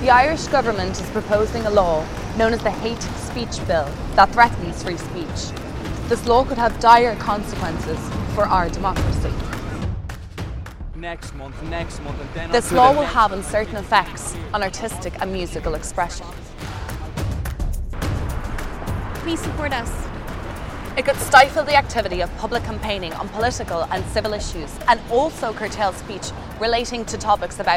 The Irish government is proposing a law known as the Hate Speech Bill that threatens free speech. This law could have dire consequences for our democracy. Next month, next month, and then This law will have uncertain effects on artistic and musical expression. Please support us. It could stifle the activity of public campaigning on political and civil issues and also curtail speech relating to topics about